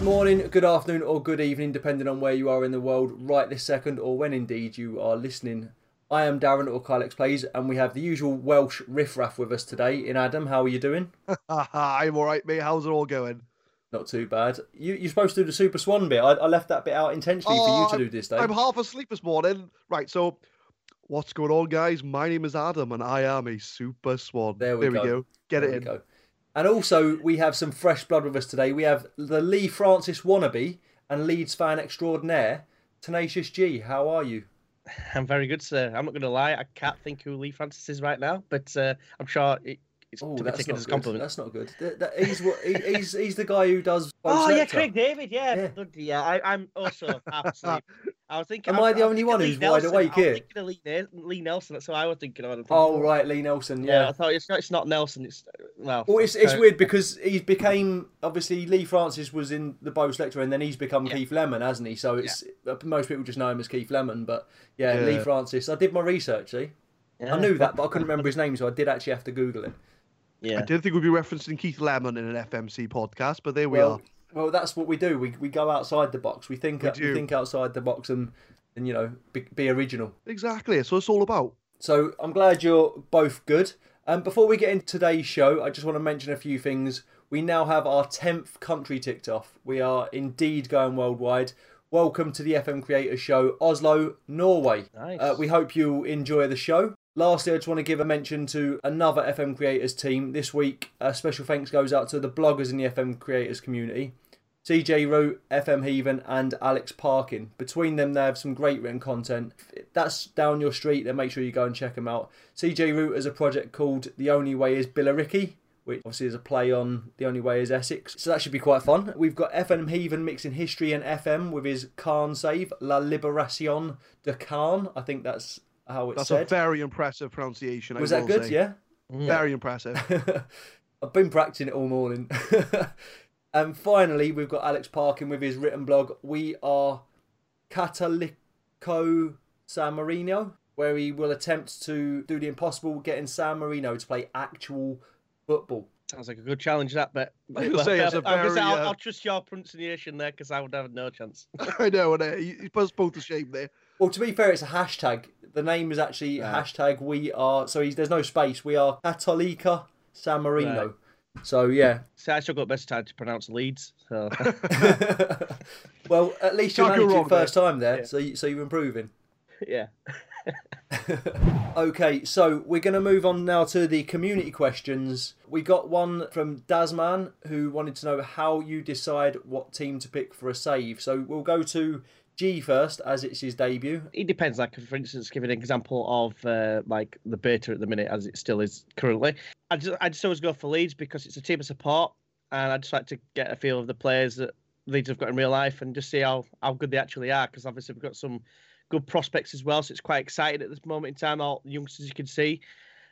Good morning, good afternoon, or good evening, depending on where you are in the world right this second, or when indeed you are listening. I am Darren or Kylex Plays, and we have the usual Welsh riffraff with us today. In Adam, how are you doing? I'm all right, mate. How's it all going? Not too bad. You, you're supposed to do the Super Swan bit. I, I left that bit out intentionally for you Oh, to do this day. I'm half asleep this morning. Right, so what's going on, guys? My name is Adam, and I am a super swan. There we go. Get There it we in. go. And also, we have some fresh blood with us today. We have the Leigh Francis wannabe and Leeds fan extraordinaire, Tenacious G. How are you? I'm very good, sir. I'm not going to lie. I can't think who Leigh Francis is right now, but uh, I'm sure it's Oh, to be that's taken not as a good. compliment. That's not good. That- that- he's, what, he, he's, he's the guy who does. Oh yeah, Selecta. Craig David. Yeah, Yeah. yeah. I, I'm also half asleep. I was thinking. Am was- I the was only one Lee who's wide Nelson. awake I here? was thinking of Lee, Lee Nelson. That's what I was thinking of. Thinking, Oh, right, Lee Nelson. Yeah, Yeah. I thought it's not. It's not Nelson. It's well. Well, it's, it's weird because he became obviously Leigh Francis was in the Bo Selecta and then he's become Yeah. Keith Lemon, hasn't he? So it's uh, most people just know him as Keith Lemon, but yeah, Leigh Francis. I did my research. See, yeah, I knew that, but I couldn't remember his name, so I did actually have to Google it. I Yeah. didn't think we'd be referencing Keith Lemon in an FMC podcast, but there we well, are. well, that's what we do. We we go outside the box. We think We we, think outside the box and and you know be, be original. Exactly. That's what it's all about. So I'm glad you're both good. Um, before we get into today's show, I just want to mention a few things. We now have our 10th country ticked off. We are indeed going worldwide. Welcome to the FM Creator Show, Oslo, Norway. Nice. Uh, we hope you enjoy the show. Lastly, I just want to give a mention to another FM Creators team. This week, a special thanks goes out to the bloggers in the FM Creators community. CJ Root, FM Heaven, and Alex Parkin. Between them, they have some great written content. If that's down your street, then make sure you go and check them out. CJ Root has a project called The Only Way is Billericay, which obviously is a play on The Only Way is Essex. So that should be quite fun. We've got FM Heaven mixing history and FM with his Khan save, La Liberacion de Khan. I think that's how it's That's a very impressive pronunciation. I Was that good? say. Yeah. Very impressive. I've been practicing it all morning. and finally, we've got Alex Parkin with his written blog. We are Catalico San Marino, where he will attempt to do the impossible, getting San Marino to play actual football. Sounds like a good challenge, that. But I was gonna say, it's a I'm gonna say, very, I'll, uh, I'll trust your pronunciation there because I would have no chance. I know, and uh, he, he puts both to shame there. Well, to be fair, it's a hashtag. The name is actually hashtag We Are. So he's, there's no space. We are Catolica San Marino. So yeah. See, I struggle at best time to pronounce Leeds. So well, at least you Can't go managed it wrong first time there, Yeah. so you, so you're improving. yeah. Okay, so we're going to move on now to the community questions. We got one from Dasman who wanted to know how you decide what team to pick for a save. So we'll go to G first, as it's his debut. It depends. Like, for instance, give an example of uh, like the beta at the minute, as it still is currently. I just, I just always go for Leeds because it's a team of support, and I just like to get a feel of the players that Leeds have got in real life and just see how, how good they actually are. Because obviously we've got some good prospects as well, so it's quite exciting at this moment in time. All youngsters you can see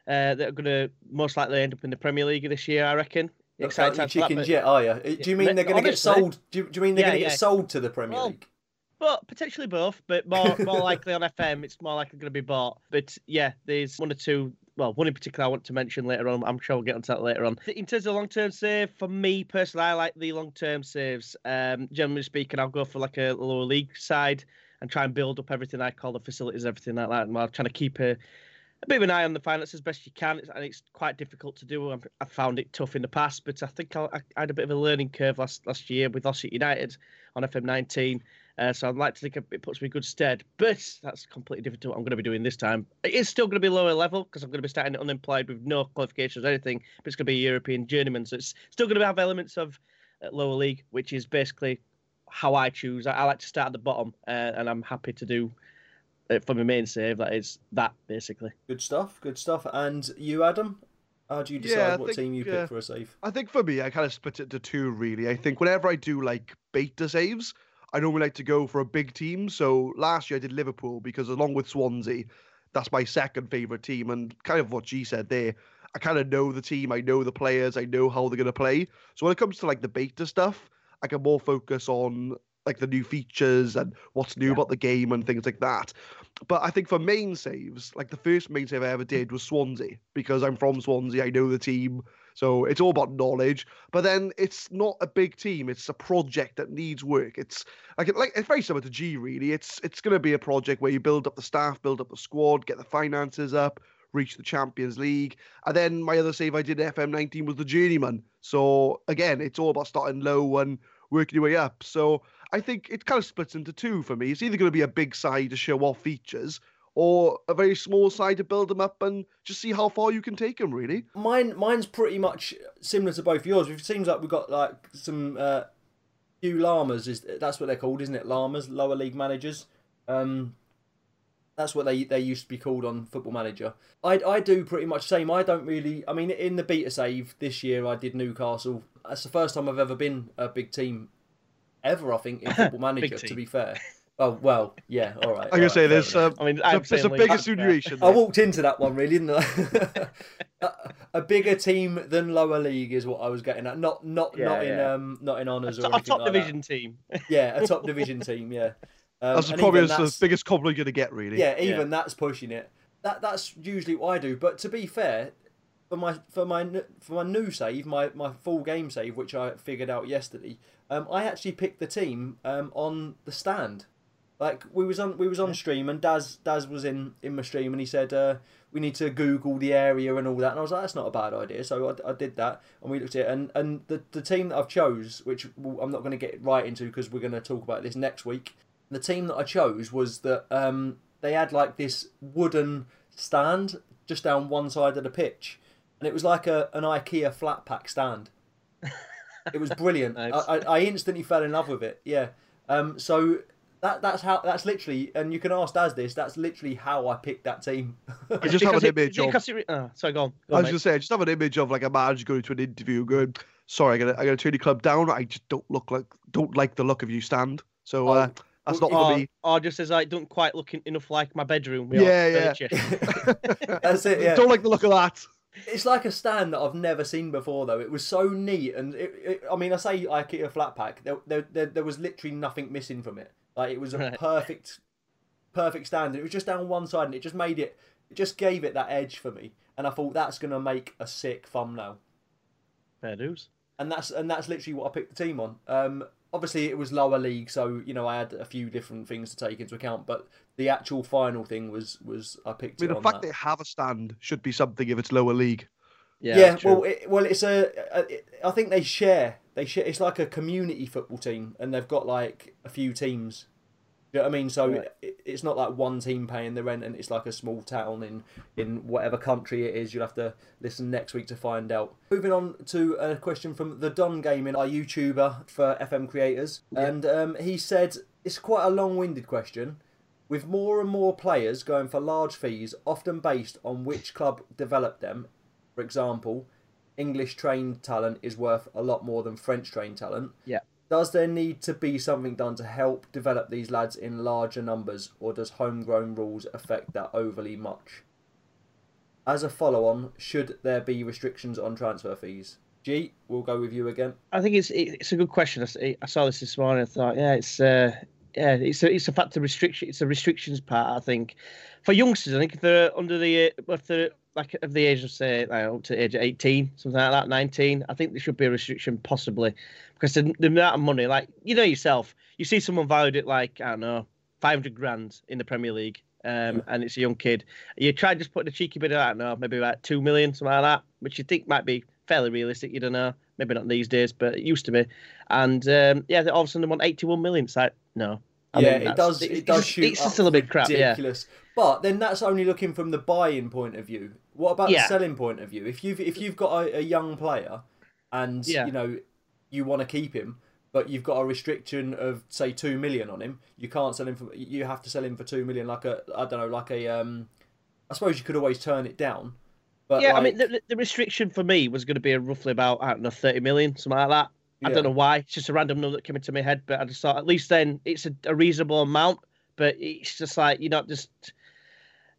uh, that are going to most likely end up in the Premier League this year, I reckon. Not Exciting counting times for that, chickens but- yet, are you? Do you mean they're going to get sold? Do you, do you mean they're Yeah, going to yeah. get sold to the Premier League? But potentially both, but more more likely on FM, it's more likely going to be bought. But yeah, there's one or two. Well, one in particular I want to mention later on. I'm sure we'll get onto that later on. In terms of long term save, for me personally, I like the long term saves. Um, generally speaking, I'll go for like a lower league side and try and build up everything I call the facilities, everything like that. And while trying to keep a, a bit of an eye on the finances as best you can, It's- and it's quite difficult to do. I've, I found it tough in the past, but I think I, I had a bit of a learning curve last last year with Ossett United on FM19. Uh, so I'd like to think it puts me in good stead, but that's completely different to what I'm going to be doing this time. It is still going to be lower level because I'm going to be starting unemployed with no qualifications or anything, but it's going to be a European journeyman. So it's still going to have elements of uh, lower league, which is basically how I choose. I, I like to start at the bottom, uh, and I'm happy to do uh, for my main save. That is that basically. Good stuff, good stuff. And you, Adam? How do you decide Yeah, what think, team you uh, pick for a save? I think for me, I kind of split it into two, really. I think whenever I do like beta saves, I normally like to go for a big team. So last year I did Liverpool because along with Swansea, that's my second favourite team. And kind of what G said there, I kind of know the team, I know the players, I know how they're going to play. So when it comes to like the beta stuff, I can more focus on like the new features and what's new Yeah. about the game and things like that. But I think for main saves, like the first main save I ever did was Swansea because I'm from Swansea, I know the team. So it's all about knowledge. But then it's not a big team. It's a project that needs work. It's like like it's very similar to G. Really, it's it's going to be a project where you build up the staff, build up the squad, get the finances up, reach the Champions League. And then my other save I did FM19 was the Journeyman. So again, it's all about starting low and working your way up. So I think it kind of splits into two for me. It's either going to be a big side to show off features or a very small side to build them up and just see how far you can take them. Really, mine mine's pretty much similar to both yours. It seems like we've got like some uh, few llamas. Is that's what they're called, isn't it? Llamas, lower league managers. Um, that's what they they used to be called on Football Manager. I I do pretty much the same. I don't really. I mean, in the beta save this year, I did Newcastle. That's the first time I've ever been a big team ever. I think in Football Manager. to be fair. Oh well, yeah, all right. I'm gonna say there's. Uh, I mean, it's a, a big insinuation. I walked into that one really, didn't I? a, a, bigger team than lower league is what I was getting at. Not not yeah, not yeah. in um not in honors or anything. a top like division that. team. yeah, a top division team. Yeah. Um, that's probably the biggest compliment you're gonna get, really. Yeah, even yeah. that's pushing it. That that's usually what I do. But to be fair, for my for my for my new save, my, my full game save, which I figured out yesterday, um, I actually picked the team um, on the stand. Like we was on we was on stream and Daz Daz was in in my stream and he said uh, we need to Google the area and all that and I was like that's not a bad idea so I, I did that and we looked at it and and the the team that I've chose which I'm not going to get right into because we're going to talk about this next week. The team that I chose was that um, they had like this wooden stand just down one side of the pitch and it was like a an IKEA flat pack stand. It was brilliant. nice. I, I, I instantly fell in love with it. Yeah. Um, so that that's how that's literally, and you can ask Daz this. That's literally how I picked that team. I just have an image of. It, oh, sorry, go on. Go I was just say, I just have an image of like a manager going to an interview, going, "Sorry, I got I got to turn your club down. I just don't look like don't like the look of you stand." So. Uh, oh, that's not or, for me. Or just as I don't quite look enough like my bedroom. Yeah, yeah. that's it. Yeah. Don't like the look of that. It's like a stand that I've never seen before, though. It was so neat, and it, it, I mean, I say IKEA flat pack. There, there, there, there was literally nothing missing from it. Like it was a right. perfect, perfect stand. It was just down one side, and it just made it. It just gave it that edge for me, and I thought that's gonna make a sick thumbnail. Fair dues. And that's and that's literally what I picked the team on. Um, obviously it was lower league, so you know I had a few different things to take into account. But the actual final thing was was I picked. I mean, the fact that. they have a stand should be something if it's lower league. Yeah, yeah well, it, well, it's a, a. I think they share. They share. It's like a community football team, and they've got like a few teams. You know what I mean? So right. it, it's not like one team paying the rent, and it's like a small town in in whatever country it is. You'll have to listen next week to find out. Moving on to a question from the Don Gaming, our YouTuber for FM creators, yeah. and um, he said it's quite a long-winded question. With more and more players going for large fees, often based on which club developed them, for example, English trained talent is worth a lot more than French trained talent. Yeah. Does there need to be something done to help develop these lads in larger numbers, or does homegrown rules affect that overly much? As a follow on, should there be restrictions on transfer fees? G, we'll go with you again. I think it's it's a good question. I saw this this morning. I thought, yeah, it's uh, yeah, it's a it's a factor restriction. It's a restrictions part. I think for youngsters, I think if they're under the if they're like of the age of say like, up to the age of 18 something like that 19 i think there should be a restriction possibly because the, the amount of money like you know yourself you see someone valued at like i don't know 500 grand in the premier league um, and it's a young kid you try just putting a cheeky bit of i don't know maybe about 2 million something like that which you think might be fairly realistic you don't know maybe not these days but it used to be and um, yeah all of a sudden they want 81 million it's like no I yeah, mean, it does. It does shoot. It's still a bit crap. Ridiculous. Yeah. But then that's only looking from the buying point of view. What about yeah. the selling point of view? If you've if you've got a, a young player, and yeah. you know you want to keep him, but you've got a restriction of say two million on him, you can't sell him for. You have to sell him for two million, like a I don't know, like a um. I suppose you could always turn it down. But yeah, like... I mean the, the restriction for me was going to be roughly about I don't know thirty million, something like that. I don't know why. It's just a random number that came into my head, but I just thought at least then it's a, a reasonable amount. But it's just like you're not just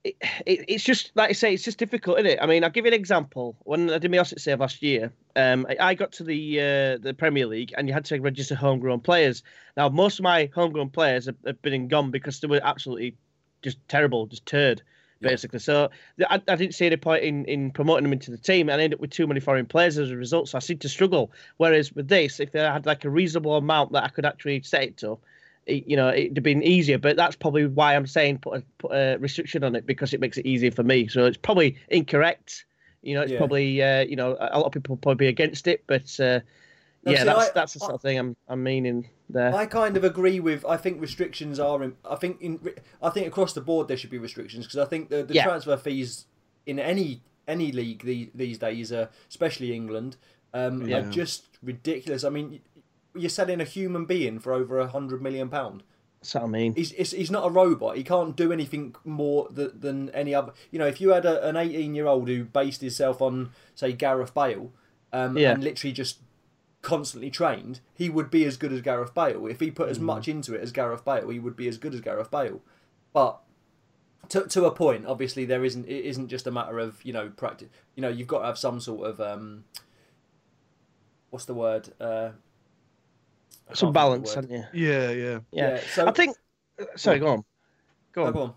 it, it, it's just like I say, it's just difficult, isn't it? I mean, I'll give you an example. When I did my Ossett save last year, um, I, I, got to the uh, the Premier League, and you had to register homegrown players. Now, most of my homegrown players have, have been and gone because they were absolutely just terrible, just turd. basically. So I, I didn't see any point in, in promoting them into the team and I ended up with too many foreign players as a result. So I seem to struggle. Whereas with this, if they had like a reasonable amount that I could actually set it to, you know, it'd have been easier. But that's probably why I'm saying put a, put a restriction on it because it makes it easier for me. So it's probably incorrect. You know, it's Yeah. probably uh, you know a lot of people probably be against it, but uh, No, yeah, see, that's I- that's the sort of thing I'm I'm meaning there. I kind of agree with. I think restrictions are. In, I think in. I think across the board there should be restrictions because I think the, the Yeah. transfer fees in any any league these, these days, uh, especially England, um, Yeah. are just ridiculous. I mean, you're selling a human being for over a hundred million pound. That's what I mean. He's, he's he's not a robot. He can't do anything more th- than any other. You know, if you had a, an 18 year old who based himself on, say, Gareth Bale, um, Yeah. and literally just constantly trained, he would be as good as Gareth Bale. If he put as much into it as Gareth Bale, he would be as good as Gareth Bale. But to to a point, obviously, there isn't. It isn't just a matter of you know practice. You know, you've got to have some sort of um, what's the word? Uh, Some can't think of the balance, word. haven't you? Yeah, yeah. Yeah. so I think. Sorry, go on. Go on. go on.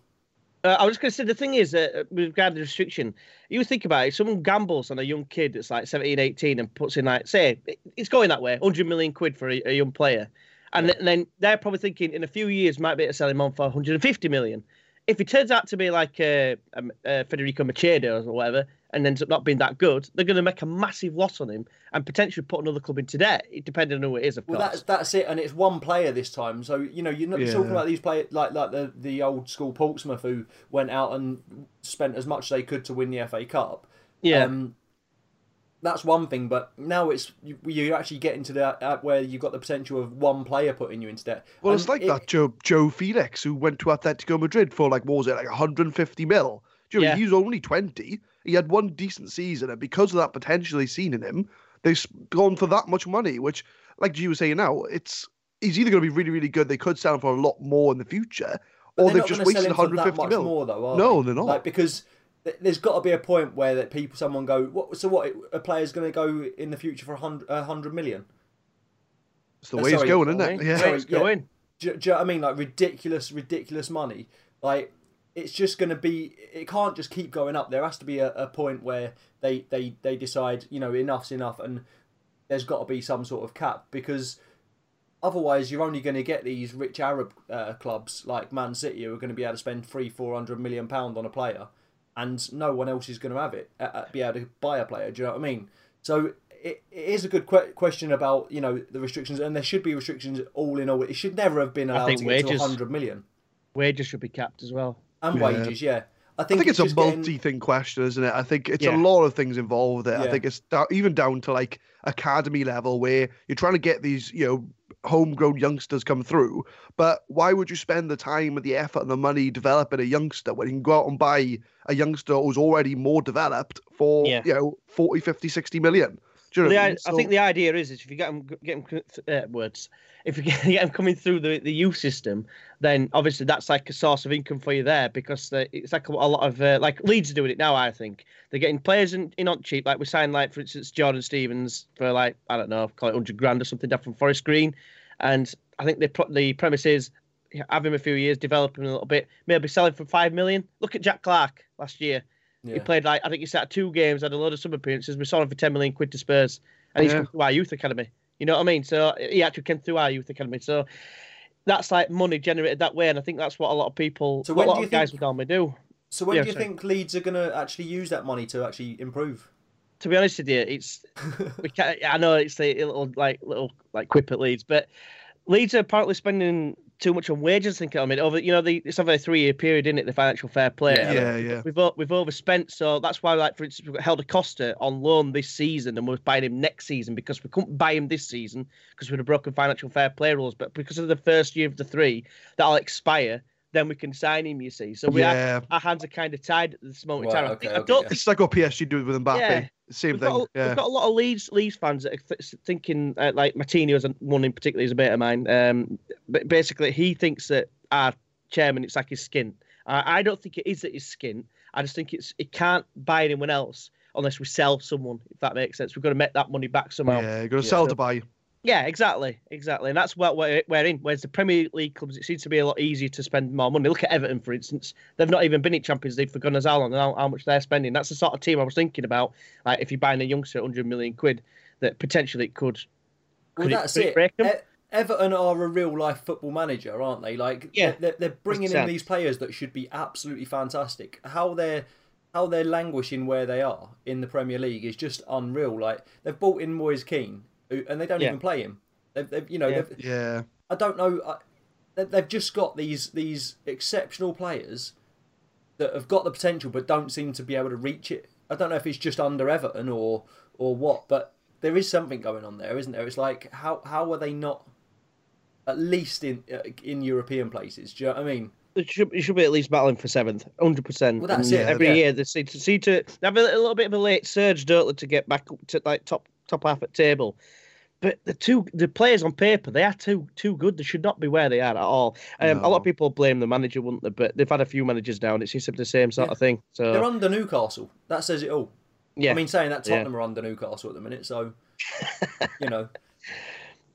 Uh, I was just going to say the thing is uh, with regard to restriction, you think about it. Someone gambles on a young kid that's like 17, 18 and puts in like say it's going that way, hundred million quid for a, a young player, and, Yeah. then, then they're probably thinking in a few years might be able to sell him on for 150 million. If he turns out to be like uh, um, uh, Federico Machado or whatever, and ends up not being that good, they're going to make a massive loss on him and potentially put another club into debt, depending on who it is, of Well, course. that's that's it, and it's one player this time. So you know, you're not Yeah. talking about these players like like the the old school Portsmouth who went out and spent as much as they could to win the FA Cup. yeah. Um, that's one thing, but now it's you, you're actually getting to that uh, where you've got the potential of one player putting you into debt. Well, And it's like it- that Joe João Félix who went to Atletico Madrid for like what was it like 150 mil. Do you know, Yeah. he was only 20. He had one decent season, and because of that potential he's seen in him, they've gone for that much money. Which, like you were saying now, it's he's either going to be really really good. They could sell him for a lot more in the future, but or they're they've just gonna wasted him 150 mil. more though. Are No, they? they're not. Like because th- there's got to be a point where that people someone go what so what a player's going to go in the future for a hundred hundred million. It's the Uh, way sorry, it's going, isn't it? Yeah. Where it's yeah. going. Do, do you know what I mean? Like ridiculous, ridiculous money. Like it's just going to be. It can't just keep going up. There has to be a, a point where they, they they decide, you know, enough's enough, and there's got to be some sort of cap because otherwise you're only going to get these rich Arab uh, clubs like Man City who are going to be able to spend three, four hundred million pound on a player, and no one else is going to have it. Uh, uh, be able to buy a player. Do you know what I mean? So it, it is a good que- question about you know the restrictions, and there should be restrictions all in all. It should never have been allowed to get to wages. 100 million Wages should be capped as well. And Yeah. wages. Yeah, I I think, think it's, a multi-thing question, isn't it? I think it's Yeah. a lot of things involved there. I Yeah. think it's da- even down to like academy level where you're trying to get these, you know, homegrown youngsters come through. But why would you spend the time and the effort and the money developing a youngster when you can go out and buy a youngster who's already more developed for, Yeah. you know, 40, 50, 60 million? You know The, I mean? I think the idea is, is if you get them, get them uh, words, if you get, them coming through the, the youth system, then obviously that's like a source of income for you there because the, it's like a, a lot of uh, like Leeds are doing it now. I think they're getting players in, in on cheap. Like we signed like for instance Jordan Stevens for like I don't know, call it hundred grand or something down from Forest Green, and I think the the premise is have him a few years, develop him a little bit, maybe sell him for five million. Look at Jack Clarke last year. He played like I think he sat two games, had a load of sub appearances. We saw him for ten million quid to Spurs, and he's Yeah. come through our youth academy. You know what I mean? So he actually came through our youth academy. So that's like money generated that way, and I think that's what a lot of people, So what a lot do you of guys think- would normally do. So when Yeah, do you sorry. think Leeds are going to actually use that money to actually improve? To be honest with you, it's we can't, I know it's a little like little like quip at Leeds, but Leeds are apparently spending too much on wages. I think I mean over you know the it's over a three year period in it the financial fair play. Yeah. Yeah, yeah. We've we've overspent, so that's why, like for instance, we've got Helder Costa on loan this season, and we're buying him next season because we couldn't buy him this season because we'd have broken financial fair play rules. But because of the first year of the three, that'll expire. Then we can sign him. You see, so we are, Yeah. our hands are kind of tied at this moment in Right, time. I okay, think- I okay, don't yeah. think It's like what PSG do with Mbappe. Yeah. Same we've thing. got, yeah. we've got a lot of Leeds Leeds fans that are th- thinking uh, like Martini was one in particular is a mate of mine. Um, but basically he thinks that our chairman it's like his skin. Uh, I don't think it is that his skin. I just think it's it can't buy anyone else unless we sell someone. If that makes sense, we've got to make that money back somehow. Yeah, you're going to Yeah. sell to buy. Yeah, exactly, exactly, and that's what we're, we're in. Whereas the Premier League clubs, it seems to be a lot easier to spend more money. Look at Everton, for instance; they've not even been in Champions League for goodness how long, and how, how much they're spending. That's the sort of team I was thinking about. Like if you're buying a youngster 100 million quid, that potentially it could. Well, could that's it. E- Everton are a real life football manager, aren't they? Like, Yeah, they're, they're bringing in 100%. these players that should be absolutely fantastic. How they're how they're languishing where they are in the Premier League is just unreal. Like they've bought in Moise Kean, and they don't Yeah. even play him. They've, they've you know, Yeah. they've, Yeah. I don't know. I, they- they've just got these these exceptional players that have got the potential but don't seem to be able to reach it. I don't know if it's just under Everton or or what, but there is something going on there, isn't there? It's like how how are they not at least in uh, in European places? Do you know what I mean? It should, it should be at least battling for seventh, hundred percent. Well, that's it, Every yeah. year they seem to see to have a, a little bit of a late surge, don't they, to get back up to like top top half at table. But the two the players on paper they are too too good. They should not be where they are at all. Um, A lot of people blame the manager, wouldn't they? But they've had a few managers down. It seems to be the same sort Yeah. of thing. So They're under Newcastle. That says it all. yeah, I mean, saying that Yeah. Tottenham are under Newcastle at the minute, so you know.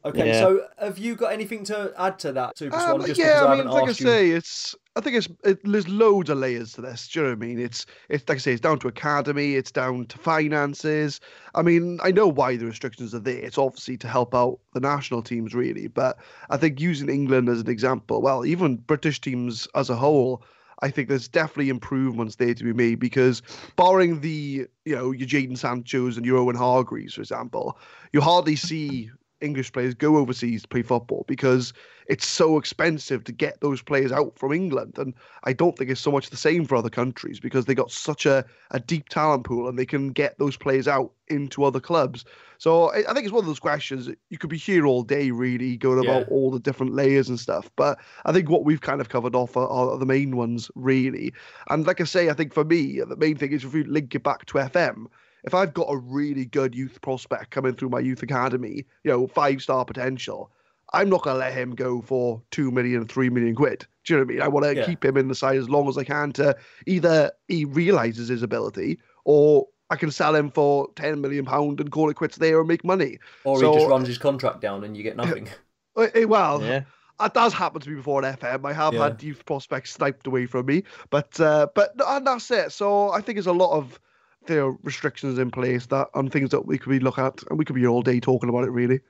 Okay, Yeah. so have you got anything to add to that, Super Swan? Um, just yeah, I, I mean, like I asked you. say, it's. I think it's. It, there's loads of layers to this. Do you know what I mean? It's. It's like I say, it's down to academy. It's down to finances. I mean, I know why the restrictions are there. It's obviously to help out the national teams, really. But I think using England as an example, well, even British teams as a whole, I think there's definitely improvements there to be made because, barring the you know your Jadon Sancho's and your Owen Hargreaves, for example, you hardly see English players go overseas to play football because it's so expensive to get those players out from England. And I don't think it's so much the same for other countries because they got such a, a deep talent pool and they can get those players out into other clubs. So I, I think it's one of those questions you could be here all day, really, going Yeah. about all the different layers and stuff. But I think what we've kind of covered off are, are the main ones, really. And like I say, I think for me, the main thing is if you link it back to FM, if I've got a really good youth prospect coming through my youth academy, you know, five star potential, I'm not going to let him go for two million, three million quid. Do you know what I mean? I want to Yeah. keep him in the side as long as I can to either he realizes his ability or I can sell him for 10 million pound and call it quits there and make money. Or So- he just runs his contract down and you get nothing. Uh, eh, Well, yeah. that does happen to me before at FM. I have Yeah. had youth prospects sniped away from me, but uh, but and that's it. So I think there's a lot of there are restrictions in place that and things that we could be look at, and we could be all day talking about it. Really,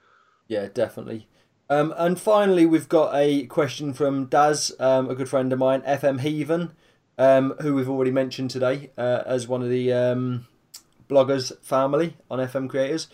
Yeah, definitely. Um, and finally, we've got a question from Daz, um, a good friend of mine, FM Heaven, um, who we've already mentioned today uh, as one of the um, bloggers family on FM Creators.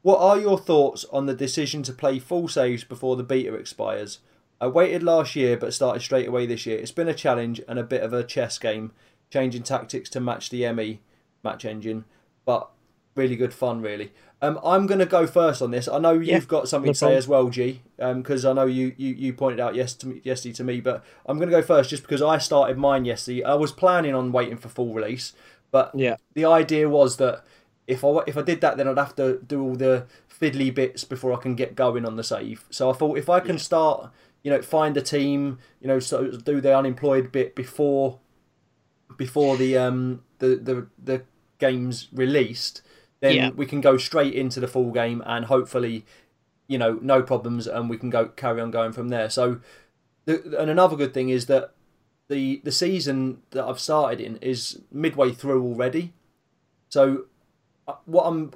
What are your thoughts on the decision to play full saves before the beta expires? I waited last year but started straight away this year. It's been a challenge and a bit of a chess game, changing tactics to match the ME match engine, but really good fun, really. Um, I'm going to go first on this. I know you've Yeah, got something to say as well, G, because I know you, you, you pointed out yes to me, yesterday to me, but I'm going to go first just because I started mine yesterday. I was planning on waiting for full release, but Yeah. the idea was that if I if I did that, then I'd have to do all the fiddly bits before I can get going on the save. So I thought if I can start, you know, find a team, you know, so do the unemployed bit before before the um the the the game's released, then Yeah. we can go straight into the full game and hopefully, you know, no problems, and we can go carry on going from there. So, the, and another good thing is that the the season that I've started in is midway through already. So, uh, what I'm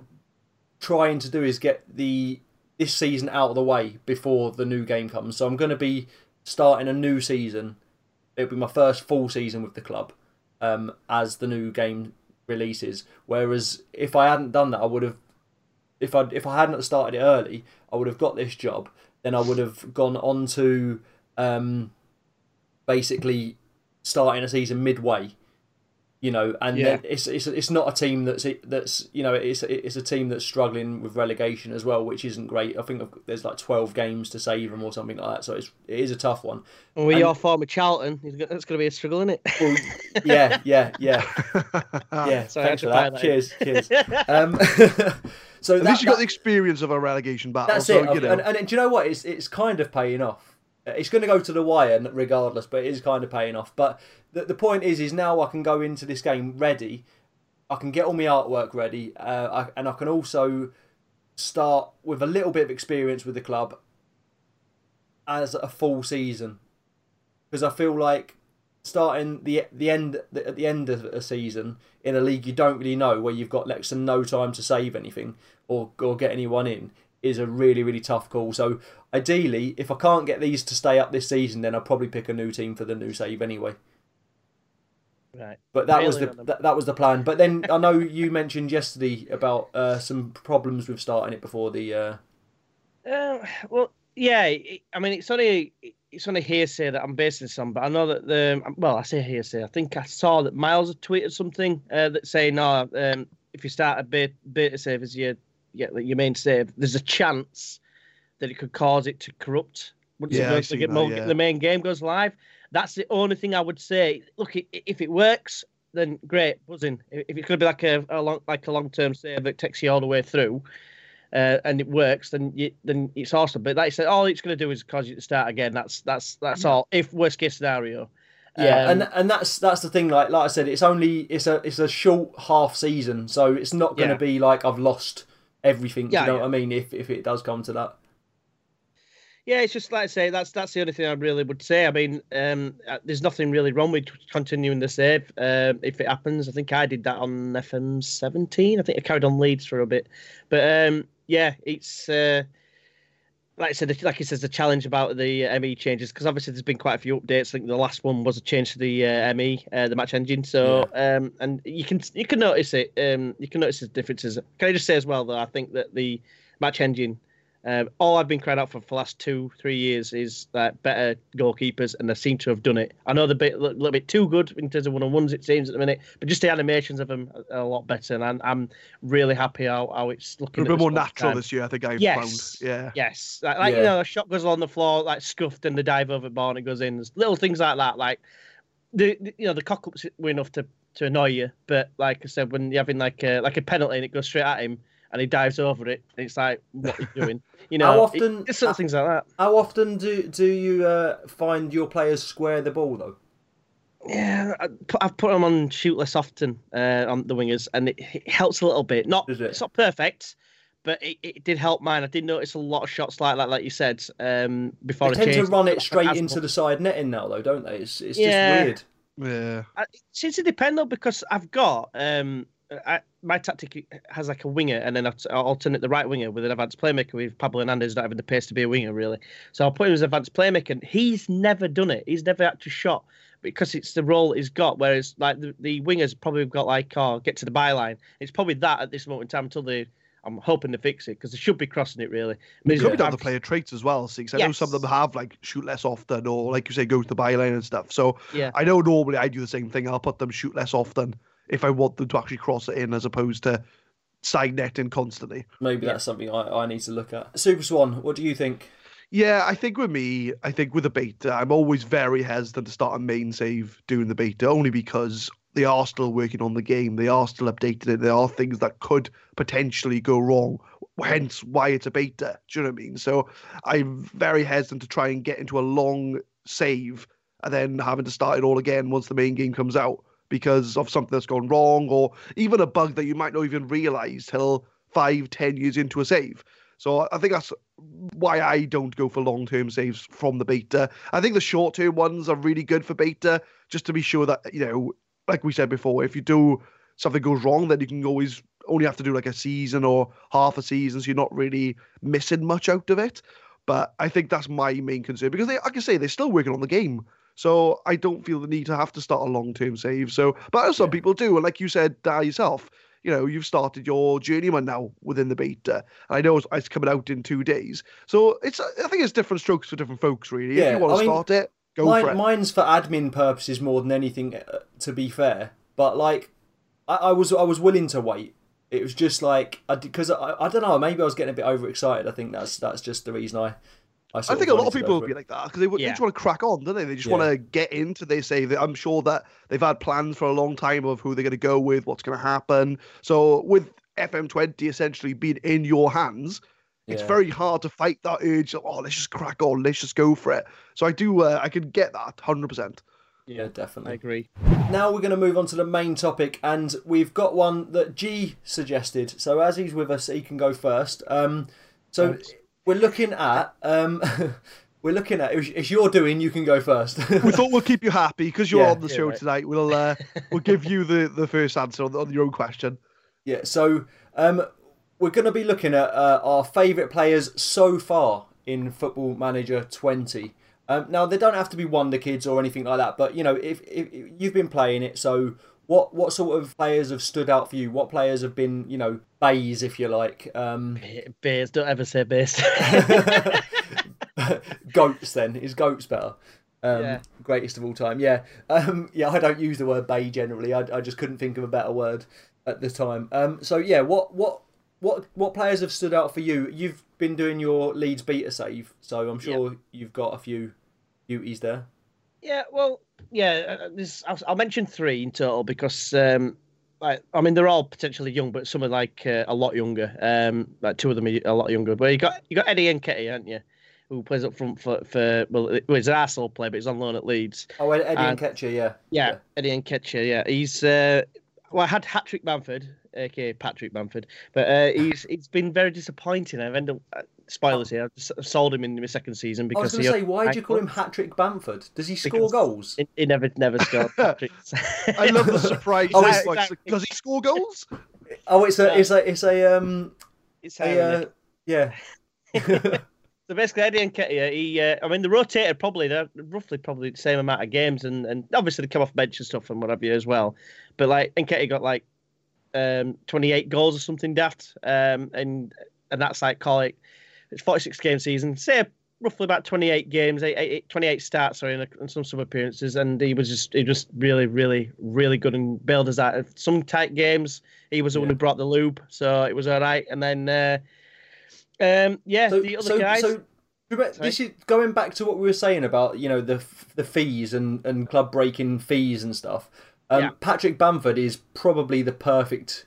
trying to do is get the this season out of the way before the new game comes. So I'm going to be starting a new season. It'll be my first full season with the club um, as the new game releases. Whereas if I hadn't done that, I would have. If I if I hadn't started it early, I would have got this job. Then I would have gone on to um, basically starting a season midway. You know, and Yeah. it's, it's it's not a team that's that's you know it's it's a team that's struggling with relegation as well, which isn't great. I think there's like twelve games to save them or something like that, so it's it is a tough one. And with And- your former Charlton, it's going to be a struggle, isn't it? Well, yeah, yeah, yeah, Ah, yeah. Sorry, thanks for that. that Cheers, cheers. Um, so At that, least you got that- the experience of a relegation battle. that's so, it. You know, And, and do you know what? It's it's kind of paying off. Uh, It's going to go to the wire regardless, but it is kind of paying off. But the, the point is, is now I can go into this game ready. I can get all my artwork ready, uh, I, and I can also start with a little bit of experience with the club as a full season because I feel like starting the the end at the end of a season in a league you don't really know where you've got next to no time to save anything or or get anyone in is a really really tough call. So ideally, if I can't get these to stay up this season, then I'll probably pick a new team for the new save anyway. Right. But that was the that, that was the plan. But then I know you mentioned yesterday about uh, some problems with starting it before the. Uh... Uh, well, yeah. I mean, it's only it's only hearsay that I'm basing this on, but I know that the well, I say hearsay. I think I saw that Miles had tweeted something uh, that saying, "No, um, if you start a beta, beta save as your yeah, your main save, there's a chance that it could cause it to corrupt once yeah, it get that, yeah. the main game goes live." That's the only thing I would say. Look, if it works, then great, buzzing. If it's going to be like a, a long, like a long term save that takes you all the way through, uh, and it works, then you, then it's awesome. But like I said, all it's going to do is cause you to start again. That's that's that's all. If worst case scenario. Yeah, um, and and that's that's the thing. Like like I said, it's only it's a it's a short half season, so it's not going to yeah. be like I've lost everything. Yeah, you know yeah. what I mean? If if it does come to that yeah, it's just like I say, that's that's the only thing I really would say. I mean, um, uh, there's nothing really wrong with continuing the save uh, if it happens. I think I did that on FM 17. I think I carried on Leeds for a bit, but um, yeah, it's uh, like I said, like he says, the challenge about the uh, ME changes because obviously there's been quite a few updates. I think the last one was a change to the uh, ME, uh, the match engine. So, yeah. um, and you can you can notice it. Um, you can notice the differences. Can I just say as well though? I think that the match engine um, all I've been crying out for for the last two, three years is that better goalkeepers, and they seem to have done it. I know they're a, bit, a little bit too good in terms of one on ones, it seems, at the minute, but just the animations of them are a lot better, and I'm, I'm really happy how, how it's looking. A bit more natural time. this year, I think I've yes. found. Yeah. Yes. Like, like yeah. you know, a shot goes on the floor, like scuffed, and the dive over the bar and it goes in. There's little things like that. Like, the, the you know, the cock ups were enough to, to annoy you, but like I said, when you're having like a, like a penalty and it goes straight at him, and he dives over it. it's like, what are you doing? You know, how often, it, just sort of things like that. How often do do you uh, find your players square the ball though? Yeah, I've put them on shoot less often uh, on the wingers, and it, it, helps a little bit. Not it? it's not perfect, but it, it did help mine. I did notice a lot of shots like that, like you said. Um, before they tend to run it straight into the side netting now, though, don't they? It's it's yeah. just weird. Yeah, it seems to depend though because I've got um, I, my tactic has like a winger and then I'll alternate the right winger with an advanced playmaker with Pablo Hernandez not having the pace to be a winger really. So I'll put him as advanced playmaker. And he's never done it. He's never actually shot because it's the role he's got. Whereas like the, the wingers probably got like oh get to the byline. It's probably that at this moment in time until they. I'm hoping to fix it because they should be crossing it really. I mean, it could be down to player traits as well. See, I yes. know some of them have like shoot less often or like you say go to the byline and stuff. So yeah. I know normally I do the same thing. I'll put them shoot less often if I want them to actually cross it in as opposed to side netting constantly. Maybe that's something I, I need to look at. Super Swan, what do you think? Yeah, I think with me, I think with the beta, I'm always very hesitant to start a main save doing the beta, only because they are still working on the game. They are still updating it. There are things that could potentially go wrong, hence why it's a beta. Do you know what I mean? So I'm very hesitant to try and get into a long save and then having to start it all again once the main game comes out because of something that's gone wrong or even a bug that you might not even realize till five, ten years into a save. So I think that's why I don't go for long term saves from the beta. I think the short term ones are really good for beta, just to be sure that, you know, like we said before, if you do something goes wrong, then you can always only have to do like a season or half a season, so you're not really missing much out of it. But I think that's my main concern because they, like I say, they're still working on the game. So I don't feel the need to have to start a long term save. So, but some yeah. people do, and like you said uh, yourself, you know, you've started your journeyman now within the beta. I know it's, it's, coming out in two days, so it's I think it's different strokes for different folks, really. Yeah, if you want to start it, go mine, for it. Mine's for admin purposes more than anything. Uh, to be fair, but like, I, I was I was willing to wait. It was just like because I, I, I don't know. Maybe I was getting a bit overexcited. I think that's that's just the reason I I, I think a lot of people would be like that because they, yeah. they, just want to crack on, don't they? They just yeah. want to get into. They say that I'm sure that they've had plans for a long time of who they're going to go with, what's going to happen. So with FM20 essentially being in your hands, yeah. it's very hard to fight that urge. Of, oh, let's just crack on, let's just go for it. So I do, uh, I can get that hundred percent. Yeah, I definitely. agree. Now we're going to move on to the main topic, and we've got one that G suggested. So as he's with us, he can go first. Um, so Thanks. We're looking at um, we're looking at it's it's your doing. You can go first. We thought we'll keep you happy because you're Yeah. on the Yeah, show right. tonight. We'll uh, we'll give you the, the first answer on, on your own question. yeah. So um, we're going to be looking at uh, our favourite players so far in Football Manager 20. Um, now they don't have to be wonder kids or anything like that, but you know if, if, if you've been playing it, so what what sort of players have stood out for you? What players have been you know bays if you like? Um, Bears, don't ever say bears. goats then is goats better um, Yeah. greatest of all time yeah um, yeah i don't use the word bay generally I, I just couldn't think of a better word at the time um, so yeah what what what what players have stood out for you you've been doing your leeds beta save so i'm sure you've got a few beauties there Yeah, well, yeah. uh, This I'll, I'll mention three in total because, um, like, I mean, they're all potentially young, but some are like uh, a lot younger. Um, like two of them are a lot younger. But you got you got Eddie Nketiah, haven't you? Who plays up front for for well, he's an Arsenal player, but he's on loan at Leeds. oh eddie and And- ketcher yeah Yeah, Eddie and Nketiah. Yeah, he's uh, well, I had Patrick Bamford, aka Patrick Bamford, but uh, he's he's been very disappointing. I've ended up uh, spoilers here. I've sold him in my second season because i was going to say why do you call him Because- Hattrick Bamford does he score Because- goals He, he never never scored. Patrick. I love the surprise. Oh, It's it's- like, does he score goals? oh it's a it's a it's a um It's a, uh, yeah So basically, Eddie Nketiah, he, uh, I mean, they rotated probably, they're roughly probably the same amount of games, and, and obviously they come off bench and stuff and what have you as well. But like, Nketiah got like um, 28 goals or something daft, um, and and that's like, call it, it's 46 game season, say roughly about 28 games, eight, eight, 28 starts, sorry, and, and some sub appearances, and he was just, he just really, really, really good and bailed us out. Some tight games, he was the one who brought the lube, so it was all right. And then, uh, um, yeah, so, the other so, guys. so this is going back to what we were saying about you know the the fees and, and club breaking fees and stuff. Um, Yeah. Patrick Bamford is probably the perfect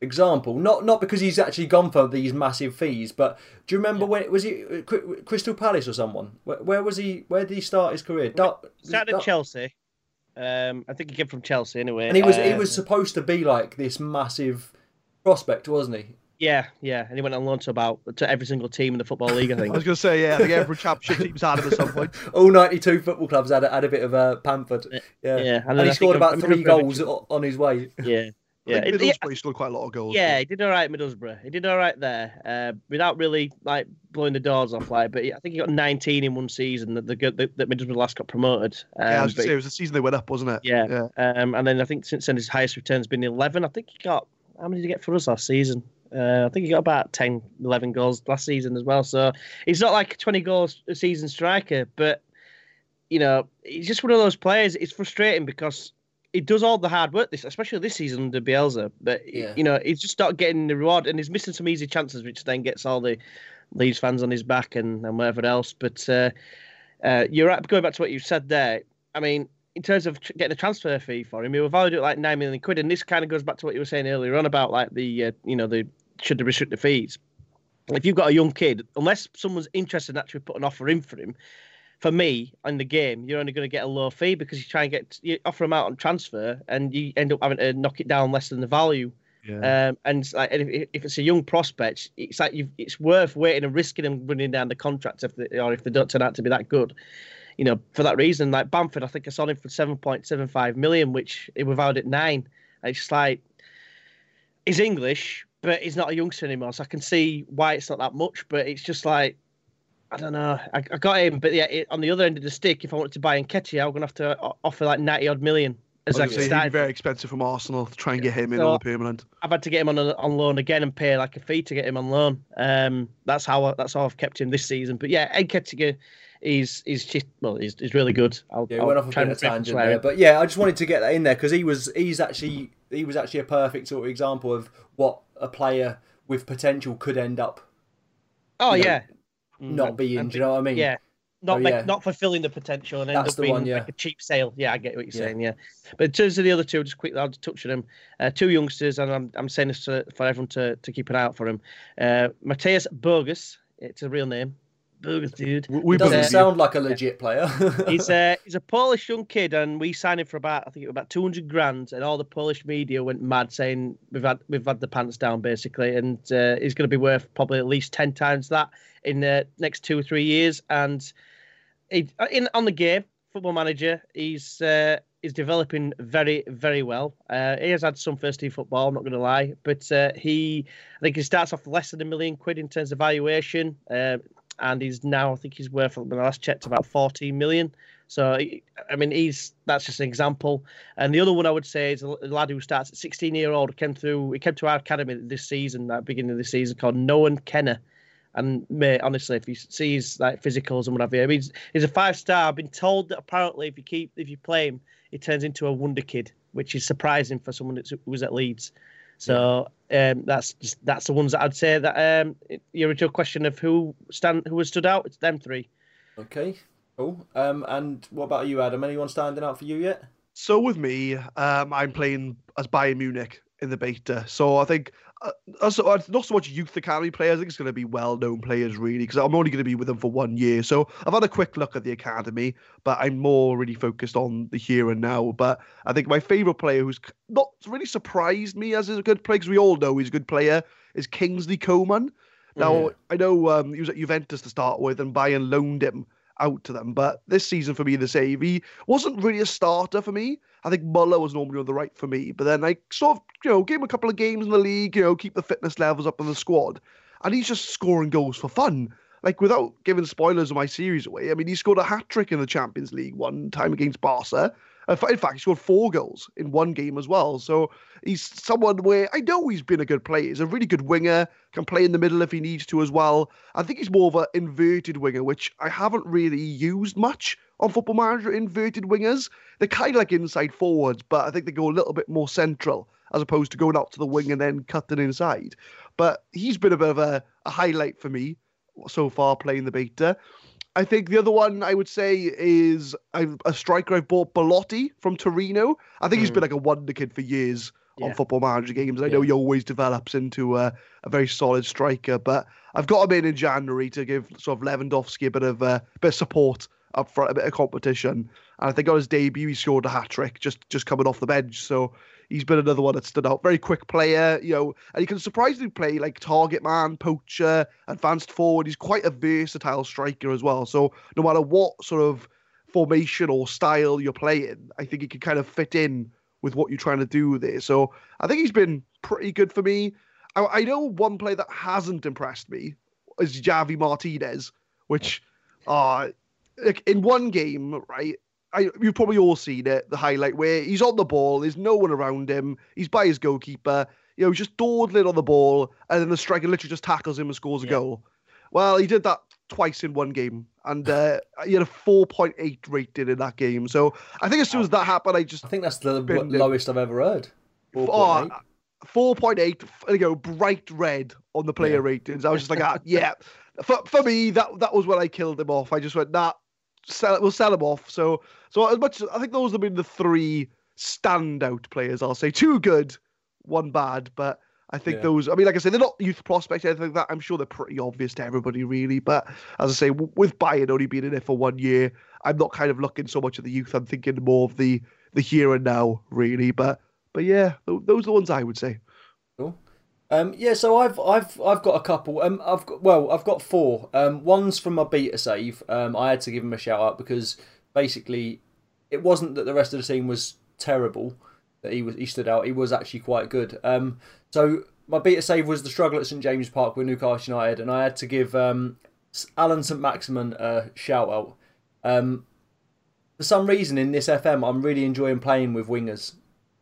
example. Not not because he's actually gone for these massive fees, but do you remember when was he Crystal Palace or someone? Where, where was he? Where did he start his career? Dar- started Dar- at Chelsea. Um, I think he came from Chelsea anyway. and he was he Um, was supposed to be like this massive prospect, wasn't he? yeah, yeah, and he went on loan to about to every single team in the football league. I think. I was going to say, yeah, I think every championship team's had him at some point. All ninety two football clubs had a, had a bit of a Bamford. Yeah, yeah, and, then he I scored about I'm- three goals on his way. Yeah, yeah, I think It- yeah, Middlesbrough scored quite a lot of goals. yeah, he did all right, Middlesbrough. He did all right there, uh, without really like blowing the doors off. Like, but I think he got 19 in one season that the that, Middlesbrough last got promoted. Um, Yeah, I was but going to say, it was the season they went up, wasn't it? Yeah. yeah. Um, and then I think since then his highest return's been 11. I think he got how many did he get for us last season? Uh, I think he got about 10, 11 goals last season as well. So he's not like a 20 goals a season striker, but you know he's just one of those players. It's frustrating because he does all the hard work this, especially this season under Bielsa. But Yeah. you know he's just not getting the reward, and he's missing some easy chances, which then gets all the Leeds fans on his back and, and whatever else. But uh, uh, you're right. Going back to what you said there, I mean, in terms of getting a transfer fee for him, he was valued at like nine million quid, and this kind of goes back to what you were saying earlier on about like the uh, you know the should they restrict the fees. If you've got a young kid, unless someone's interested in actually putting an offer in for him, for me in the game, you're only going to get a low fee because you try and get you offer him out on transfer, and you end up having to knock it down less than the value. Yeah. Um, and like and if, if it's a young prospect, it's like you've, it's worth waiting and risking them running down the contract if they, or if they don't turn out to be that good. You know, for that reason, like Bamford, I think I saw him for seven point seven five million, which it was valued at nine. And it's like he's English, but he's not a youngster anymore, so I can see why it's not that much. But it's just like I don't know. I, I got him, but yeah, it, on the other end of the stick, if I wanted to buy Nketiah, I'm gonna have to offer like ninety odd million as I like was a gonna he'd be very expensive from Arsenal to try and get him in So- on a permanent. I've had to get him on a, on loan again and pay like a fee to get him on loan. Um, that's how I, that's how I've kept him this season. But yeah, Nketiah, he's he's just well, he's, he's really good. I'll, Yeah, I'll went off a try bit of tangent swearing. there, but yeah, I just wanted to get that in there because he was he's actually he was actually a perfect sort of example of what a player with potential could end up oh you know, yeah, not Mm, being. and Do you know what I mean? yeah. Not Oh, make, yeah. not fulfilling the potential and end That's up being one, yeah. like a cheap sale. Yeah, I get what you're Yeah. saying. Yeah, but in terms of the other two, just quickly, I'll touch on them. Uh, two youngsters, and I'm I'm saying this to, for everyone to, to keep an eye out for him. Uh, Mateusz Bogusz, it's a real name, bogus, dude. We, we He doesn't believe you. sound like a legit player. he's a he's a Polish young kid, and we signed him for about I think it was about two hundred grand, and all the Polish media went mad saying we've had we've had the pants down basically, and uh, he's going to be worth probably at least ten times that in the next two or three years. And in on the game, football manager, he's uh, he's developing very very well. Uh, he has had some first team football, I'm not going to lie, but uh, he I think he starts off less than a million quid in terms of valuation. Uh, and he's now I think he's worth when I last checked about 14 million. So I mean he's that's just an example. And the other one I would say is a lad who starts at 16 year old came through he came to our academy this season at the beginning of the season called Nohan Kenneh. And mate, honestly, if you see his like physicals and what have you, I mean, he's, he's a five star. I've been told that apparently if you keep if you play him, he turns into a wonder kid, which is surprising for someone who was at Leeds. So um, that's just that's the ones that I'd say that um, your original question of who stand who has stood out. It's them three. okay, cool. Um, and what about you, Adam? Anyone standing out for you yet? So with me, um, I'm playing as Bayern Munich in the beta. So I think uh, also, uh, not so much youth academy players. I think it's going to be well-known players really, because I'm only going to be with them for one year. So I've had a quick look at the academy, but I'm more really focused on the here and now. But I think my favourite player, who's not really surprised me as a good player, because we all know he's a good player, is Kingsley Coman. Now Mhm. I know um, he was at Juventus to start with, and Bayern loaned him out to them. But this season for me, the save, he wasn't really a starter for me. I think Muller was normally on the right for me. But then I sort of, you know, gave him a couple of games in the league, you know, keep the fitness levels up in the squad. And he's just scoring goals for fun. Like, without giving spoilers of my series away, I mean, he scored a hat trick in the Champions League one time against Barca. Uh, in in fact, he scored four goals in one game as well. So he's someone where I know he's been a good player. He's a really good winger, can play in the middle if he needs to as well. I think he's more of an inverted winger, which I haven't really used much on Football Manager. Inverted wingers, they're kind of like inside forwards, but I think they go a little bit more central as opposed to going out to the wing and then cutting inside. But he's been a bit of a, a highlight for me so far playing the beta. I think the other one I would say is I've, a striker I've bought, Belotti from Torino. I think he's been like a wonder kid for years on Football Manager games. I know he always develops into a, a very solid striker, but I've got him in in January to give sort of Lewandowski a bit of uh, bit of support up front, a bit of competition. And I think on his debut he scored a hat trick just just coming off the bench. So he's been another one that stood out. Very quick player, you know, and he can surprisingly play like target man, poacher, advanced forward. He's quite a versatile striker as well. So no matter what sort of formation or style you're playing, I think he can kind of fit in with what you're trying to do there. So I think he's been pretty good for me. I, I know one player that hasn't impressed me is Javi Martinez, which uh like in one game, right? I, you've probably all seen it, the highlight where he's on the ball, there's no one around him, he's by his goalkeeper, you know, he's just dawdling on the ball, and then the striker literally just tackles him and scores a goal. Well, he did that twice in one game, and uh, he had a 4.8 rating in that game. So I think as soon as that happened, I just I think that's the lowest I've ever heard. Oh, 4.8. 4.8, you know, bright red on the player Yeah. ratings. I was just like, ah, yeah. For, for me, that that was when I killed him off. I just went, nah, sell, we'll sell him off. So, so as much as I think those have been the three standout players, I'll say. Two good, one bad. But I think Yeah. those, I mean, like I said, they're not youth prospects, anything like that. I'm sure they're pretty obvious to everybody, really. But as I say, w- with Bayern only being in it for one year, I'm not kind of looking so much at the youth. I'm thinking more of the the here and now, really. But but yeah, th- those are the ones I would say. Um, yeah, so I've I've I've got a couple. Um, I've got well, I've got four. Um, one's from my beta save. Um, I had to give him a shout out because basically, it wasn't that the rest of the team was terrible. That he was he stood out. He was actually quite good. Um, so my beta save was the struggle at St James Park with Newcastle United, and I had to give um, Allan St Maximin a shout out. Um, for some reason in this FM, I'm really enjoying playing with wingers.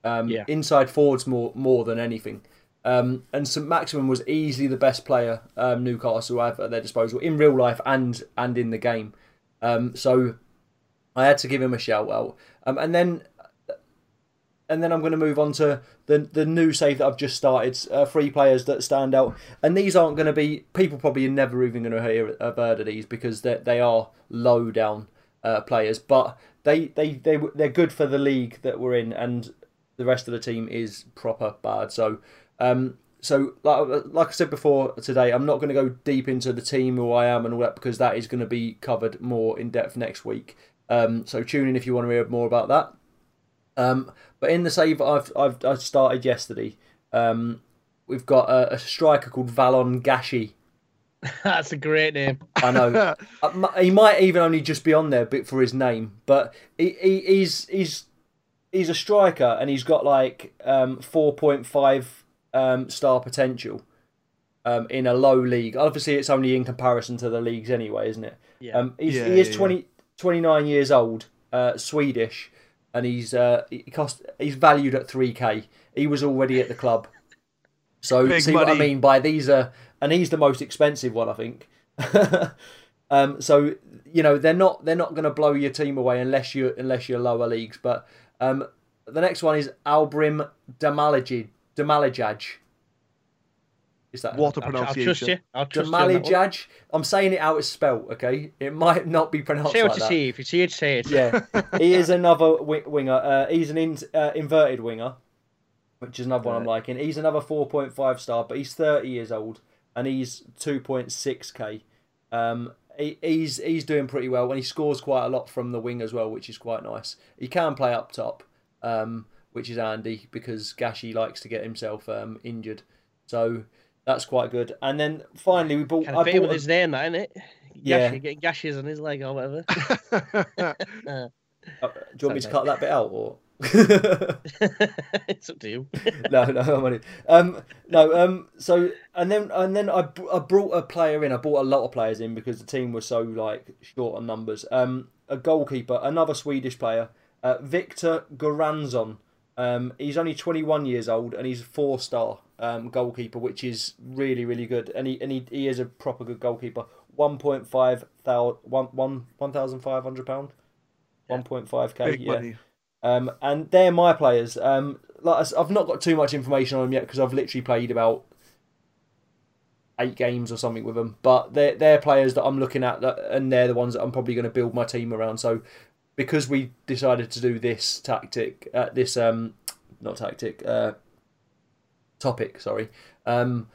Um, Yeah. Inside forwards more more than anything. Um, and St Maximin was easily the best player um, Newcastle have at their disposal in real life and and in the game. Um, so I had to give him a shout out. Um, and then and then I'm going to move on to the the new save that I've just started. Uh, three players that stand out, and these aren't going to be people probably are never even going to hear have heard of these because they they are low down uh, players, but they they they they're good for the league that we're in, and the rest of the team is proper bad. So um, so like, like I said before today, I'm not going to go deep into the team, who I am, and all that because that is going to be covered more in depth next week. Um, so tune in if you want to hear more about that. Um, but in the save I've I've, I've started yesterday, um, we've got a, a striker called Valon Gashi. That's a great name. I know. Uh, he might even only just be on there a bit for his name, but he, he he's he's he's a striker and he's got like um, four point five um, star potential um, in a low league. Obviously, it's only in comparison to the leagues anyway, isn't it? Yeah. Um, he's, Yeah, he is yeah, 20, 29 years old, uh, Swedish, and he's uh, he cost he's valued at three k. He was already at the club, so Big see what I mean by these are, and he's the most expensive one, I think. um, so you know they're not they're not going to blow your team away unless you unless you're lower leagues. But um, the next one is Albrim Damalajid Damalajaj. Is that What a I'll, I'll pronunciation. trust you. I'll trust you. on that one. Damalajaj? I'm saying it how it's spelt. Okay, it might not be pronounced Say what like you that. see. If you see it, say it. Yeah, he is another wi- winger. Uh, he's an in, uh, inverted winger, which is another one I'm liking. He's another 4.5 star, but he's 30 years old and he's 2.6k. Um, he, he's he's doing pretty well and he scores quite a lot from the wing as well, which is quite nice. He can play up top, um, which is handy because Gashi likes to get himself um, injured, so that's quite good. And then finally, we bought. Kind I of fit bought with a- his name, that, innit? Yeah. Gashi, getting gashes on his leg or whatever. uh, do you want me to cut that bit out or? it's up to you. no, no, I'm only. Um, no, um, so and then and then I, I brought a player in. I brought a lot of players in because the team was so like short on numbers. Um, a goalkeeper, another Swedish player, uh, Victor Goranson. Um, he's only 21 years old and he's a four star um, goalkeeper, which is really really good. And he and he, he is a proper good goalkeeper. 1.5 thousand, one, one, 1,500 pound. 1.5k. Big yeah. money. Um, and they're my players. Um, like I've not got too much information on them yet because I've literally played about eight games or something with them. But they're they're players that I'm looking at, that, and they're the ones that I'm probably going to build my team around. So because we decided to do this tactic, uh, this um, not tactic, uh, topic, sorry. Um,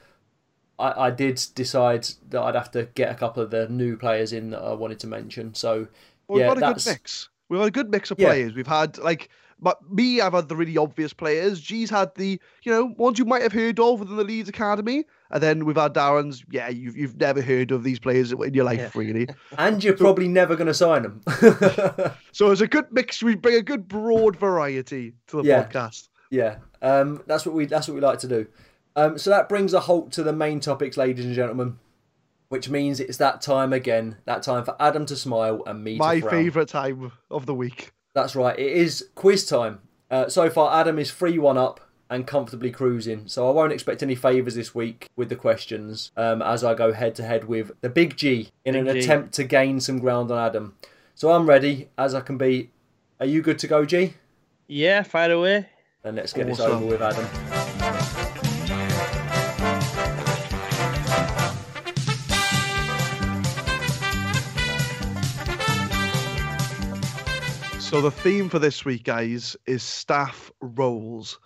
I, I did decide that I'd have to get a couple of the new players in that I wanted to mention. So Well, we've Yeah, got a good mix. We've got a good mix of Yeah. players. We've had like, but me, I've had the really obvious players. G's had the, you know, ones you might have heard of within the Leeds Academy, and then we've had Darren's. Yeah, you've you've never heard of these players in your life, Yeah. really. and you're probably never going to sign them. So it's a good mix. We bring a good broad variety to the Yeah. podcast. Yeah, um, that's what we that's what we like to do. Um, so that brings a halt to the main topics, ladies and gentlemen, which means it's that time again. That time for Adam to smile and me My favourite time of the week. That's right. It is quiz time. Uh, so far, Adam is three one up and comfortably cruising. So I won't expect any favours this week with the questions um, as I go head to head with the Big G in Big an G. attempt to gain some ground on Adam. So I'm ready as I can be. Are you good to go, G? Yeah, fire away. And let's get this over with, Adam. So the theme for this week, guys, is staff roles.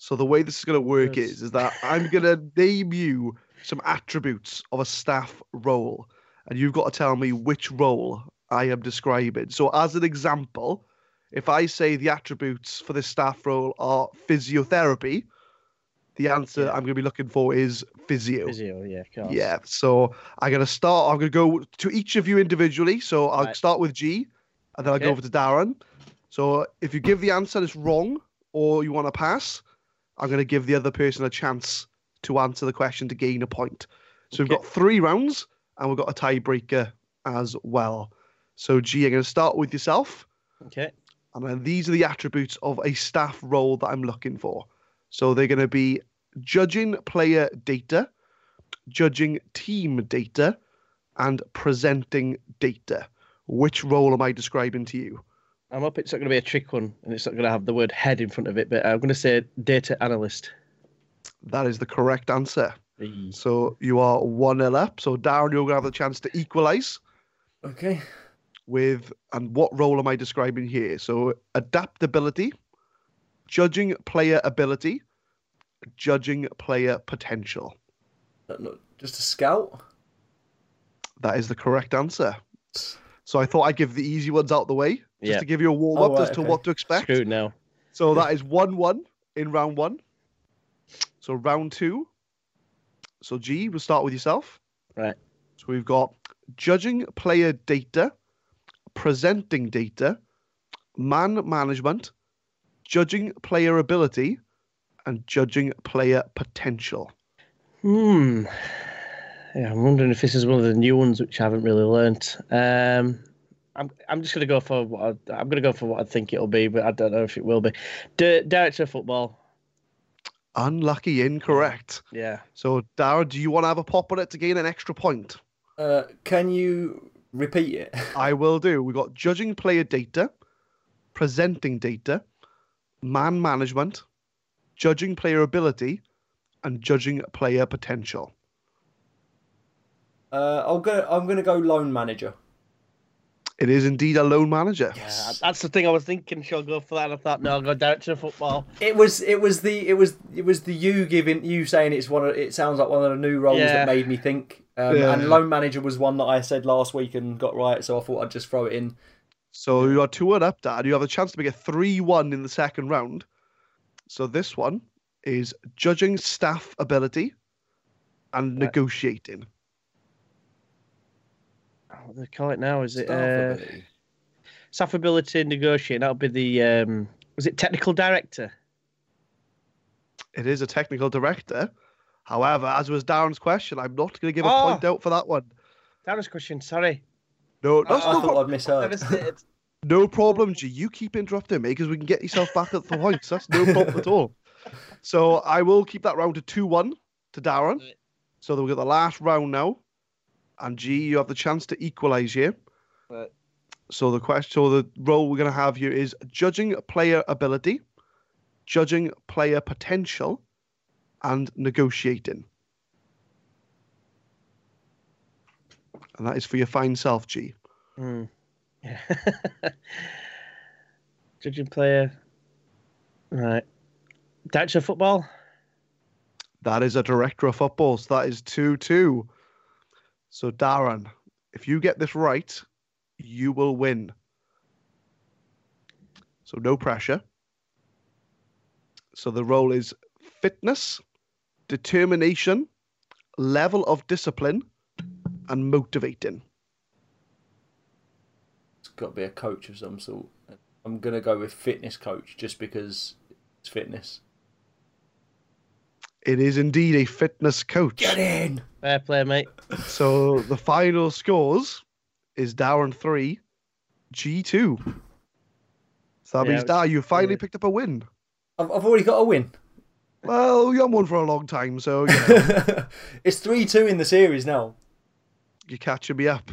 So the way this is going to work Yes. is, is that I'm going to name you some attributes of a staff role, and you've got to tell me which role I am describing. So as an example, if I say the attributes for this staff role are physiotherapy, the answer Yeah. I'm going to be looking for is physio. Physio, yeah, of course. Yeah, so I'm gonna start. I'm gonna go to each of you individually. So I'll Right. start with G, and then I'll go over to Darren. So if you give the answer that's wrong or you want to pass, I'm gonna give the other person a chance to answer the question to gain a point. So we've got three rounds, and we've got a tiebreaker as well. So G, I'm gonna start with yourself, Okay. and then these are the attributes of a staff role that I'm looking for. So they're gonna be judging player data, judging team data, and presenting data. Which role am I describing to you? I'm up. It's not going to be a trick one, and it's not going to have the word head in front of it. But I'm going to say data analyst. That is the correct answer. Eee. So you are 1 0 up. So Darren, you're going to have the chance to equalise Okay. with, and what role am I describing here? So adaptability, judging player ability, judging player potential. Uh, Look, Just a scout. That is the correct answer. So I thought I'd give the easy ones out the way, just Yeah. to give you a warm Oh, up right, as to okay. what to expect. Screwed now. So that is 1 1 in round one. So round two. So G, we'll start with yourself. Right. So we've got judging player data, presenting data, man management, judging player ability, and judging player potential. Hmm. Yeah, I'm wondering if this is one of the new ones which I haven't really learnt. Um, I'm I'm just gonna go for what I, I'm gonna go for what I think it'll be, but I don't know if it will be. D- director of football. Unlucky, incorrect. Yeah. So, Dara, do you want to have a pop on it to gain an extra point? Uh, can you repeat it? I will do. We've got judging player data, presenting data, man management, judging player ability, and judging player potential. Uh, I'll go. I'm gonna go loan manager. It is indeed a loan manager. Yeah, that's the thing I was thinking. She'll go for that. I thought, no, I'll go director of football. It was. It was the. It was. It was the you giving you saying it's one of. It sounds like one of the new roles Yeah. that made me think. Um, Yeah. And loan manager was one that I said last week and got right, so I thought I'd just throw it in. So you are 2 1 up, Dad. You have a chance to make a 3 1 in the second round. So this one is judging staff ability and Right. negotiating. What do they call it now? Is it Staff uh, ability. staff ability negotiating? That'll be the um, was it technical director? It is a technical director. However, as was Darren's question, I'm not going to give a Oh. point out for that one. Darren's question. Sorry. No, I, that's I no, thought pro- I'd misheard. Devastated. no problem, G. You keep interrupting me because we can get yourself back at the points. That's no problem at all. So I will keep that round to 2 1 to Darren. So that we've got the last round now. And G, you have the chance to equalise here. Right. So the question, so the role we're going to have here is judging player ability, judging player potential, and negotiating. And that is for your fine self, G. Hmm. Yeah. Judging player. Right. Of football. That is a director of football. So that is 2 2. So, Darren, if you get this right, you will win. So, no pressure. So, the role is fitness, determination, level of discipline, and motivating. It's got to be a coach of some sort. I'm gonna go with fitness coach just because it's fitness. It is indeed a fitness coach. Get in. Fair play, mate. So, the final scores is Darren 3, G2. So, that Yeah, means, Dar, you finally yeah. picked up a win. I've, I've already got a win. Well, you haven't won for a long time, so you know, it's three two in the series now. you're catching me up.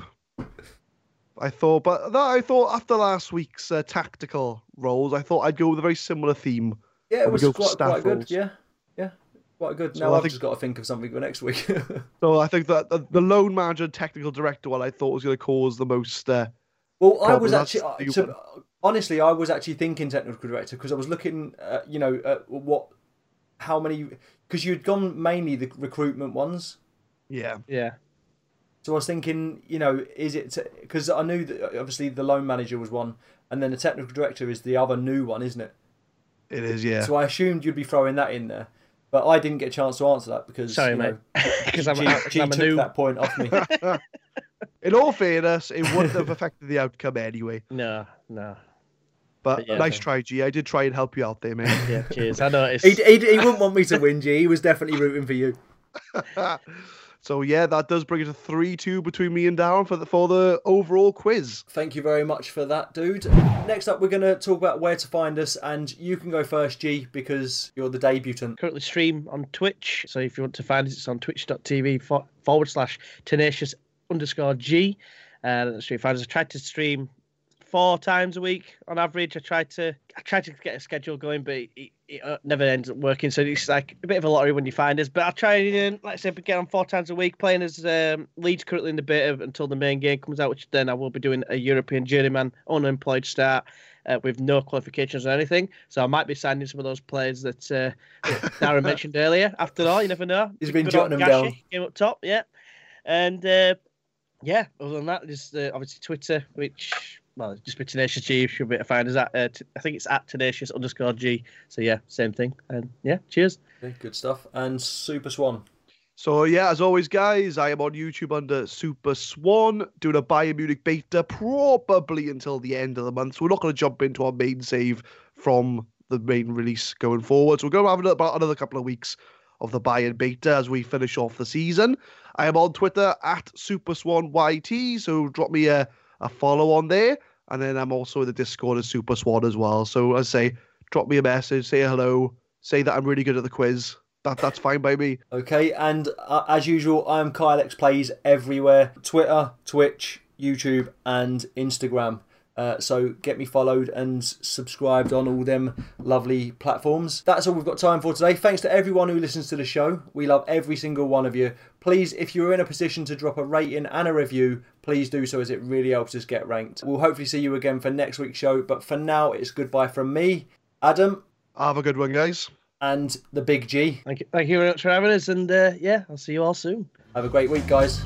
I thought, but that, I thought after last week's uh, tactical roles, I thought I'd go with a very similar theme. Yeah, it was go for quite, quite good. Yeah, yeah, quite good. Now I I've think- just got to think of something for next week. So I think that the, the loan manager and technical director one I thought was going to cause the most. Uh, well, I was actually the uh, one. to, honestly, I was actually thinking technical director because I was looking, uh, you know, at what, how many, because you'd gone mainly the recruitment ones. yeah, Yeah. So I was thinking, you know, is it because I knew that uh, obviously the loan manager was one, and then the technical director is the other new one, isn't it? it is. Yeah. So I assumed you'd be throwing that in there, but I didn't get a chance to answer that because Sorry, you mate. know, Because I'm, G, I'm, G I'm a took new. that point off me. In all fairness, it wouldn't have affected the outcome anyway. No, no. But But yeah, nice no. try, G. I did try and help you out there, mate. Yeah, cheers. I noticed. he, he, he wouldn't want me to win, G. He was definitely rooting for you. So yeah, that does bring it to three-two between me and Darren for the for the overall quiz. Thank you very much for that, dude. Next up, we're going to talk about where to find us, and you can go first, G, because you're the debutant. currently stream on Twitch. So if you want to find us, it's on twitch.tv forward slash tenacious underscore G. Uh, that's where you find us. I try to stream four times a week on average. I try to I try to get a schedule going, but it, it, never ends up working. So it's like a bit of a lottery when you find us. But I'll try and, like I said, get on four times a week, playing as um, Leeds currently in the beta until the main game comes out, which then I will be doing a European journeyman unemployed start. uh, with no qualifications or anything. So I might be signing some of those players that, uh, Darren mentioned earlier. After all, you never know. He's been jotting them down. Came up top, yeah. And uh, yeah, other than that, just uh, obviously Twitter, which well, just be tenacious G. You should be able to find us at. Uh, t- I think it's at tenacious underscore G. So yeah, same thing. And yeah, cheers. Okay, good stuff. And Super Swan. So yeah, as always, guys, I am on YouTube under Super Swan, doing a Bayern Munich beta probably until the end of the month. So we're not going to jump into our main save from the main release going forward. So we're going to have about another couple of weeks of the Bayern beta as we finish off the season. I am on Twitter at Super Swan YT, so drop me a, a follow on there. And then I'm also in the Discord as Super Swan as well. So I say, drop me a message, say hello, say that I'm really good at the quiz. That that's fine by me. Okay, and uh, as usual, I'm Kylex Plays everywhere Twitter, Twitch, YouTube, and Instagram. Uh, so get me followed and subscribed on all them lovely platforms. That's all we've got time for today. Thanks to everyone who listens to the show. We love every single one of you. Please, if you're in a position to drop a rating and a review, please do so as it really helps us get ranked. We'll hopefully see you again for next week's show, but for now, it's goodbye from me, Adam, Have a good one, guys. and the Big G. Thank you, thank you very much for having us. And uh, yeah, I'll see you all soon. Have a great week, guys.